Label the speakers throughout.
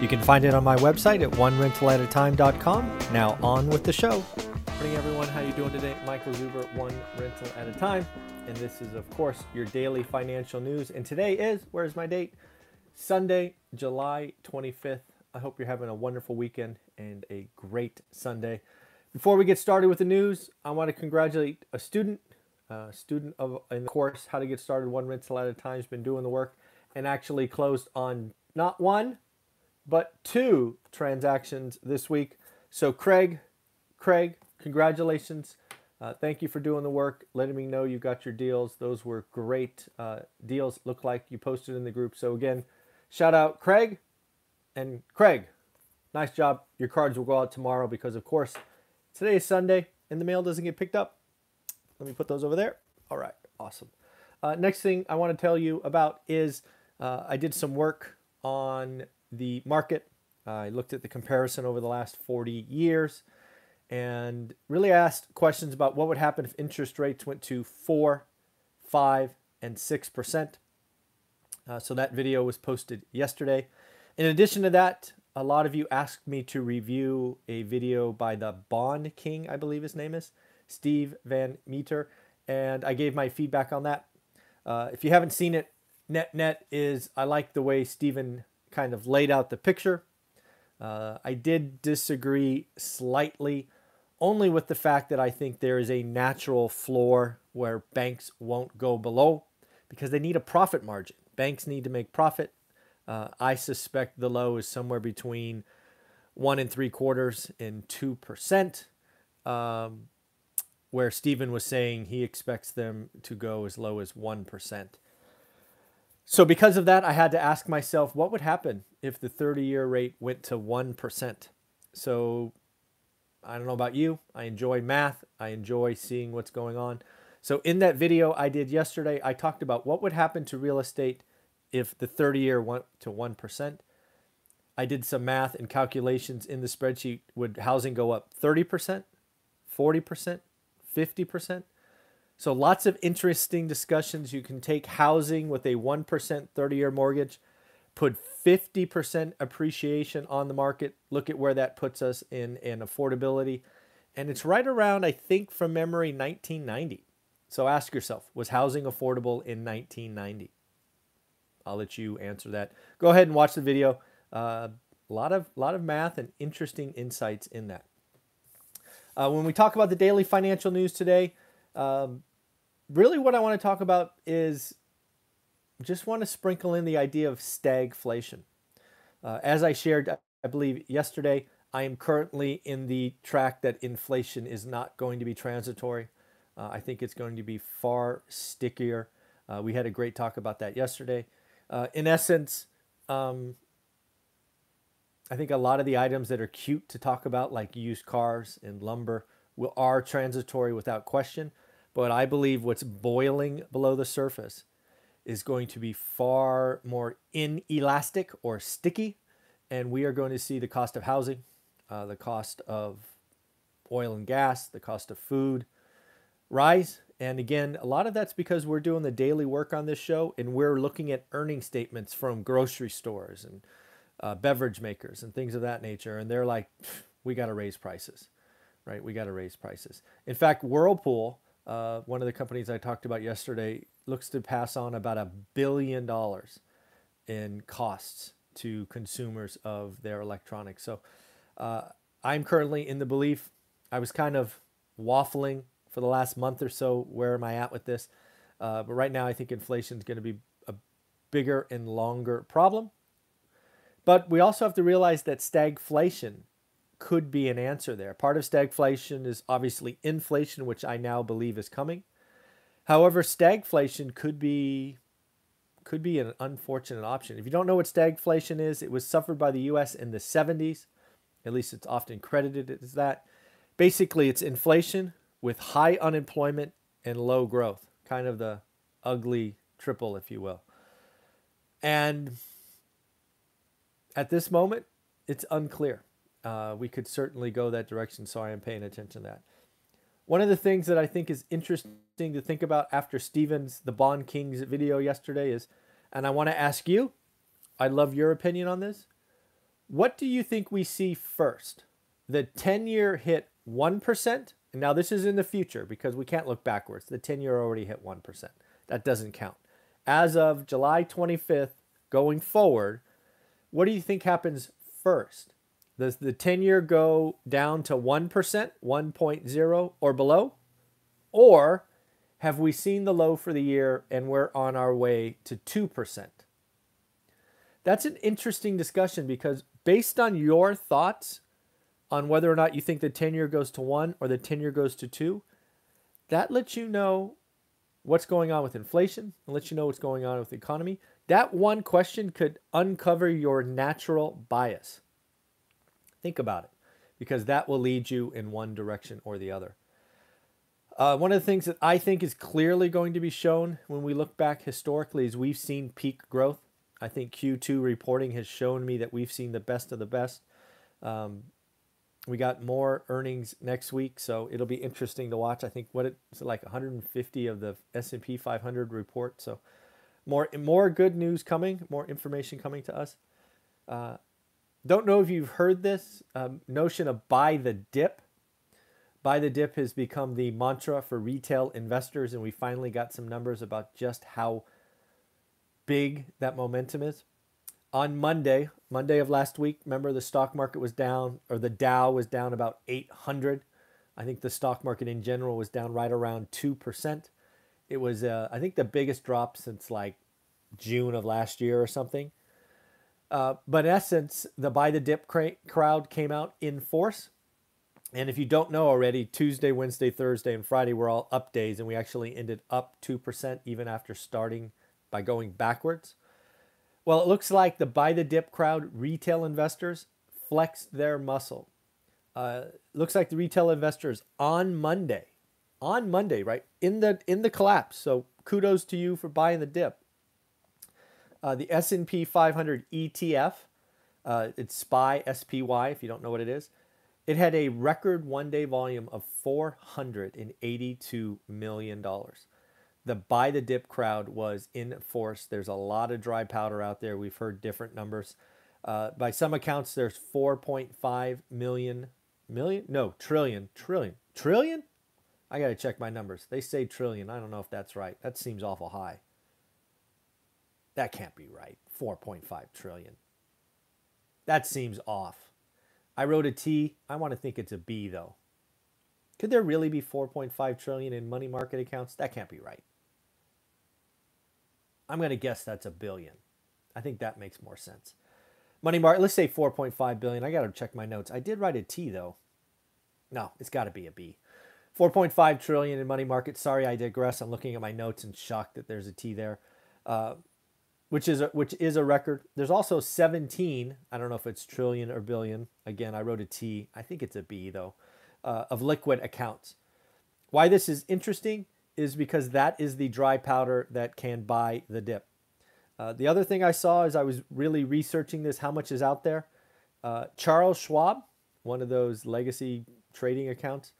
Speaker 1: You can find it on my website at onerentalatatime.com. Now on with the show. Morning, everyone. How you doing today? Michael Zuber, one rental at a time, and this is, of course, your daily financial news. And today is where's my date? Sunday, July 25th. I hope you're having a wonderful weekend and a great Sunday. Before we get started with the news, I want to congratulate a student, a student of in the course How to Get Started One Rental at a Time has been doing the work and actually closed on not one, but two transactions this week. So, Craig, Craig, congratulations. Uh, thank you for doing the work, letting me know you got your deals. Those were great uh, deals, look like you posted in the group. So, again, shout out Craig and Craig. Nice job. Your cards will go out tomorrow because, of course, today is Sunday and the mail doesn't get picked up. Let me put those over there. All right, awesome. Uh, next thing I want to tell you about is uh, I did some work on the market. Uh, I looked at the comparison over the last 40 years and really asked questions about what would happen if interest rates went to 4, 5, and 6%. Uh, so that video was posted yesterday. In addition to that, a lot of you asked me to review a video by the Bond King, I believe his name is, Steve Van Metre, and I gave my feedback on that. Uh, if you haven't seen it, net net is I like the way Stephen kind of laid out the picture. Uh, I did disagree slightly, only with the fact that I think there is a natural floor where banks won't go below because they need a profit margin. Banks need to make profit. Uh, I suspect the low is somewhere between one and three quarters and two percent, um, where Stephen was saying he expects them to go as low as one percent. So, because of that, I had to ask myself what would happen if the 30 year rate went to 1%. So, I don't know about you. I enjoy math, I enjoy seeing what's going on. So, in that video I did yesterday, I talked about what would happen to real estate if the 30 year went to 1%. I did some math and calculations in the spreadsheet. Would housing go up 30%, 40%, 50%? So lots of interesting discussions. You can take housing with a 1% 30 year mortgage, put 50% appreciation on the market. Look at where that puts us in, in affordability. And it's right around, I think, from memory, 1990. So ask yourself, was housing affordable in 1990? I'll let you answer that. Go ahead and watch the video. A uh, lot of lot of math and interesting insights in that. Uh, when we talk about the daily financial news today, um, really what I want to talk about is just want to sprinkle in the idea of stagflation. Uh, as I shared, I believe yesterday, I am currently in the track that inflation is not going to be transitory. Uh, I think it's going to be far stickier. Uh, we had a great talk about that yesterday. Uh, in essence, um, I think a lot of the items that are cute to talk about, like used cars and lumber, will, are transitory without question. But I believe what's boiling below the surface is going to be far more inelastic or sticky. And we are going to see the cost of housing, uh, the cost of oil and gas, the cost of food rise. And again, a lot of that's because we're doing the daily work on this show and we're looking at earning statements from grocery stores and uh, beverage makers and things of that nature. And they're like, we got to raise prices, right? We got to raise prices. In fact, Whirlpool uh, one of the companies I talked about yesterday looks to pass on about a billion dollars in costs to consumers of their electronics. So uh, I'm currently in the belief I was kind of waffling for the last month or so. Where am I at with this? Uh, but right now, I think inflation is going to be a bigger and longer problem. But we also have to realize that stagflation could be an answer there. Part of stagflation is obviously inflation, which I now believe is coming. However, stagflation could be could be an unfortunate option. If you don't know what stagflation is, it was suffered by the US in the 70s At least it's often credited as that. Basically, it's inflation with high unemployment and low growth, kind of the ugly triple, if you will. And at this moment, it's unclear. Uh, we could certainly go that direction, so I am paying attention to that. One of the things that I think is interesting to think about after Stevens, the Bond Kings video yesterday is, and I want to ask you, I'd love your opinion on this. What do you think we see first? The 10 year hit 1%. And now this is in the future because we can't look backwards. The 10 year already hit 1%. That doesn't count. As of July 25th, going forward, what do you think happens first? Does the 10 year go down to 1%, 1.0 or below? Or have we seen the low for the year and we're on our way to 2%? That's an interesting discussion because based on your thoughts on whether or not you think the 10 year goes to 1 or the 10 year goes to 2, that lets you know what's going on with inflation and lets you know what's going on with the economy. That one question could uncover your natural bias. Think about it because that will lead you in one direction or the other. Uh, one of the things that I think is clearly going to be shown when we look back historically is we've seen peak growth. I think Q2 reporting has shown me that we've seen the best of the best. Um, we got more earnings next week, so it'll be interesting to watch. I think what it's like 150 of the S&P 500 report. So more more good news coming, more information coming to us. Uh, don't know if you've heard this um, notion of buy the dip. Buy the dip has become the mantra for retail investors, and we finally got some numbers about just how big that momentum is. On Monday, Monday of last week, remember the stock market was down, or the Dow was down about 800. I think the stock market in general was down right around 2%. It was, uh, I think, the biggest drop since like June of last year or something. Uh, but in essence, the buy the dip cra- crowd came out in force. And if you don't know already, Tuesday, Wednesday, Thursday, and Friday were all up days, and we actually ended up 2% even after starting by going backwards. Well, it looks like the buy the dip crowd, retail investors, flexed their muscle. Uh, looks like the retail investors on Monday, on Monday, right in the in the collapse. So kudos to you for buying the dip. Uh, the S&P 500 ETF, uh, it's SPY, SPY, if you don't know what it is. It had a record one-day volume of $482 million. The buy the dip crowd was in force. There's a lot of dry powder out there. We've heard different numbers. Uh, by some accounts, there's 4.5 million, million? No, trillion, trillion, trillion? I got to check my numbers. They say trillion. I don't know if that's right. That seems awful high. That can't be right. 4.5 trillion. That seems off. I wrote a T. I want to think it's a B though. Could there really be 4.5 trillion in money market accounts? That can't be right. I'm going to guess that's a billion. I think that makes more sense. Money market, let's say 4.5 billion. I got to check my notes. I did write a T though. No, it's got to be a B. 4.5 trillion in money market. Sorry, I digress. I'm looking at my notes and shocked that there's a T there. Uh, which is a, which is a record. There's also 17. I don't know if it's trillion or billion. Again, I wrote a T. I think it's a B though, uh, of liquid accounts. Why this is interesting is because that is the dry powder that can buy the dip. Uh, the other thing I saw as I was really researching this, how much is out there. Uh, Charles Schwab, one of those legacy trading accounts.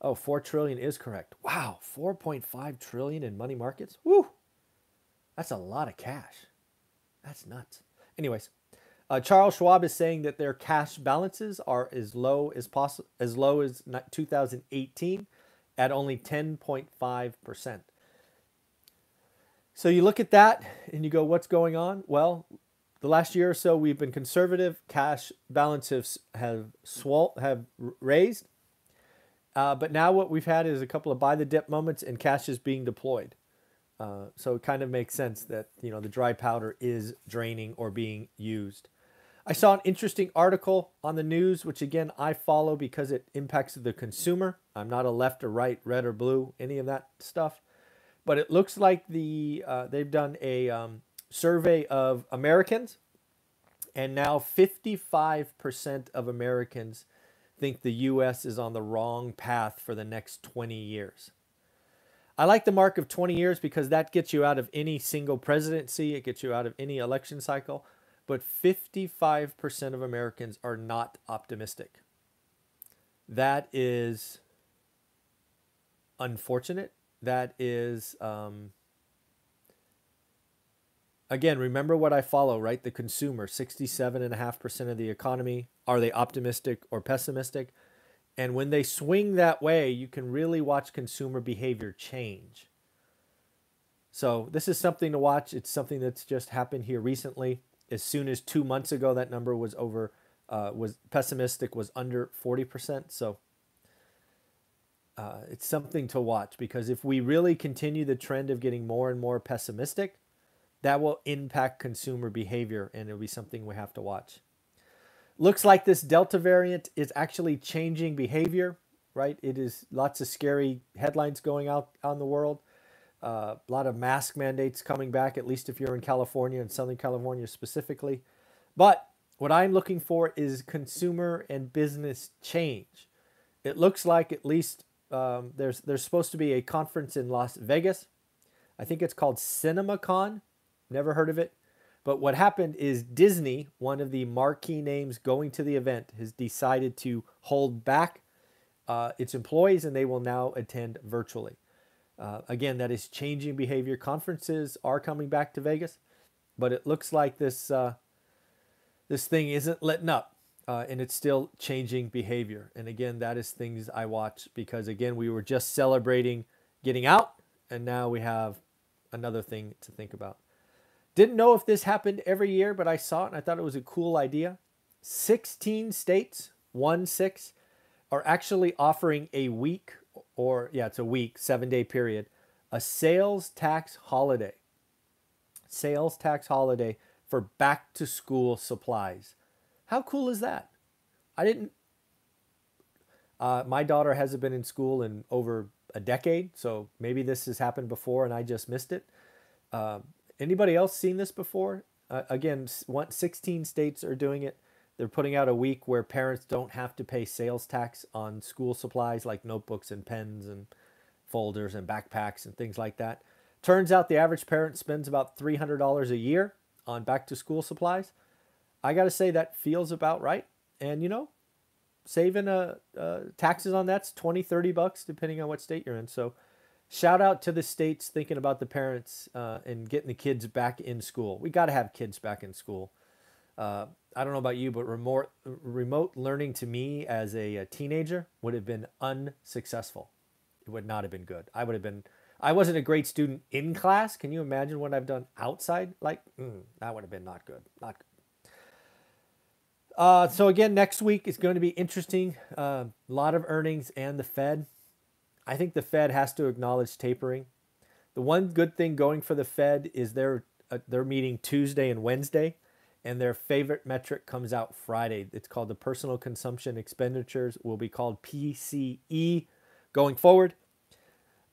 Speaker 1: Oh, 4 trillion is correct. Wow, 4.5 trillion in money markets. Woo! That's a lot of cash. That's nuts. Anyways, uh, Charles Schwab is saying that their cash balances are as low as possible, as low as 2018, at only 10.5 percent. So you look at that and you go, what's going on? Well, the last year or so we've been conservative. Cash balances have swell have raised, uh, but now what we've had is a couple of buy the dip moments and cash is being deployed. Uh, so it kind of makes sense that you know the dry powder is draining or being used. I saw an interesting article on the news, which again I follow because it impacts the consumer. I'm not a left or right, red or blue, any of that stuff. But it looks like the uh, they've done a um, survey of Americans, And now 55% of Americans think the US is on the wrong path for the next 20 years. I like the mark of 20 years because that gets you out of any single presidency, it gets you out of any election cycle. But 55% of Americans are not optimistic. That is unfortunate. That is, um, again, remember what I follow, right? The consumer, 67.5% of the economy. Are they optimistic or pessimistic? And when they swing that way, you can really watch consumer behavior change. So, this is something to watch. It's something that's just happened here recently. As soon as two months ago, that number was over, uh, was pessimistic, was under 40%. So, uh, it's something to watch because if we really continue the trend of getting more and more pessimistic, that will impact consumer behavior and it'll be something we have to watch. Looks like this Delta variant is actually changing behavior, right? It is lots of scary headlines going out on the world. Uh, a lot of mask mandates coming back, at least if you're in California and Southern California specifically. But what I'm looking for is consumer and business change. It looks like at least um, there's there's supposed to be a conference in Las Vegas. I think it's called CinemaCon. Never heard of it. But what happened is Disney, one of the marquee names going to the event, has decided to hold back uh, its employees and they will now attend virtually. Uh, again, that is changing behavior. Conferences are coming back to Vegas, but it looks like this uh, this thing isn't letting up uh, and it's still changing behavior. And again, that is things I watch because again, we were just celebrating getting out, and now we have another thing to think about. Didn't know if this happened every year, but I saw it and I thought it was a cool idea. 16 states, one six, are actually offering a week or, yeah, it's a week, seven day period, a sales tax holiday. Sales tax holiday for back to school supplies. How cool is that? I didn't. Uh, my daughter hasn't been in school in over a decade, so maybe this has happened before and I just missed it. Uh, anybody else seen this before? Uh, again, 16 states are doing it. They're putting out a week where parents don't have to pay sales tax on school supplies like notebooks and pens and folders and backpacks and things like that. Turns out the average parent spends about $300 a year on back to school supplies. I got to say that feels about right. And you know, saving uh, uh, taxes on that's 20, 30 bucks depending on what state you're in. So shout out to the states thinking about the parents uh, and getting the kids back in school. We got to have kids back in school. Uh, I don't know about you, but remote remote learning to me as a, a, teenager would have been unsuccessful. It would not have been good. I would have been. I wasn't a great student in class. Can you imagine what I've done outside? Like mm, that would have been not good. Not good. Uh, so again, next week is going to be interesting. A uh, lot of earnings and the Fed. I think the Fed has to acknowledge tapering. The one good thing going for the Fed is they're uh, they're meeting Tuesday and Wednesday, and their favorite metric comes out Friday. It's called the personal consumption expenditures. Will be called PCE going forward.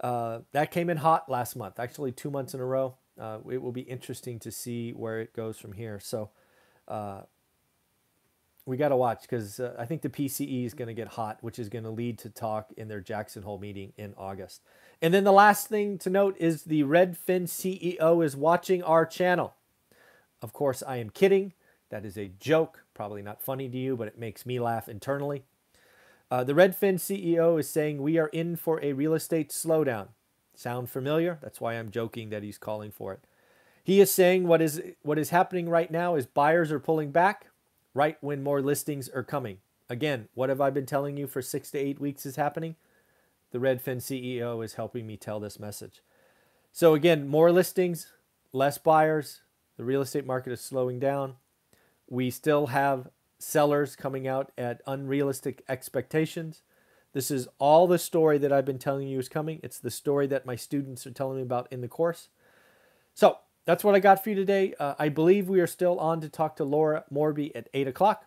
Speaker 1: Uh, that came in hot last month, actually two months in a row. Uh, it will be interesting to see where it goes from here. So uh, we got to watch because uh, I think the PCE is going to get hot, which is going to lead to talk in their Jackson Hole meeting in August. And then the last thing to note is the Redfin CEO is watching our channel. Of course, I am kidding. That is a joke. Probably not funny to you, but it makes me laugh internally. Uh, the Redfin CEO is saying we are in for a real estate slowdown. Sound familiar? That's why I'm joking that he's calling for it. He is saying what is what is happening right now is buyers are pulling back right when more listings are coming. Again, what have I been telling you for six to eight weeks is happening? The Redfin CEO is helping me tell this message. So, again, more listings, less buyers. The real estate market is slowing down. We still have sellers coming out at unrealistic expectations. This is all the story that I've been telling you is coming. It's the story that my students are telling me about in the course. So, that's what I got for you today. Uh, I believe we are still on to talk to Laura Morby at 8 o'clock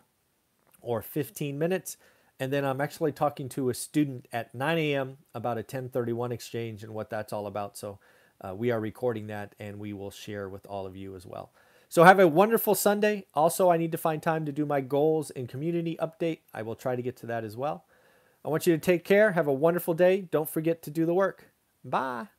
Speaker 1: or 15 minutes. And then I'm actually talking to a student at 9 a.m. about a 1031 exchange and what that's all about. So uh, we are recording that and we will share with all of you as well. So have a wonderful Sunday. Also, I need to find time to do my goals and community update. I will try to get to that as well. I want you to take care. Have a wonderful day. Don't forget to do the work. Bye.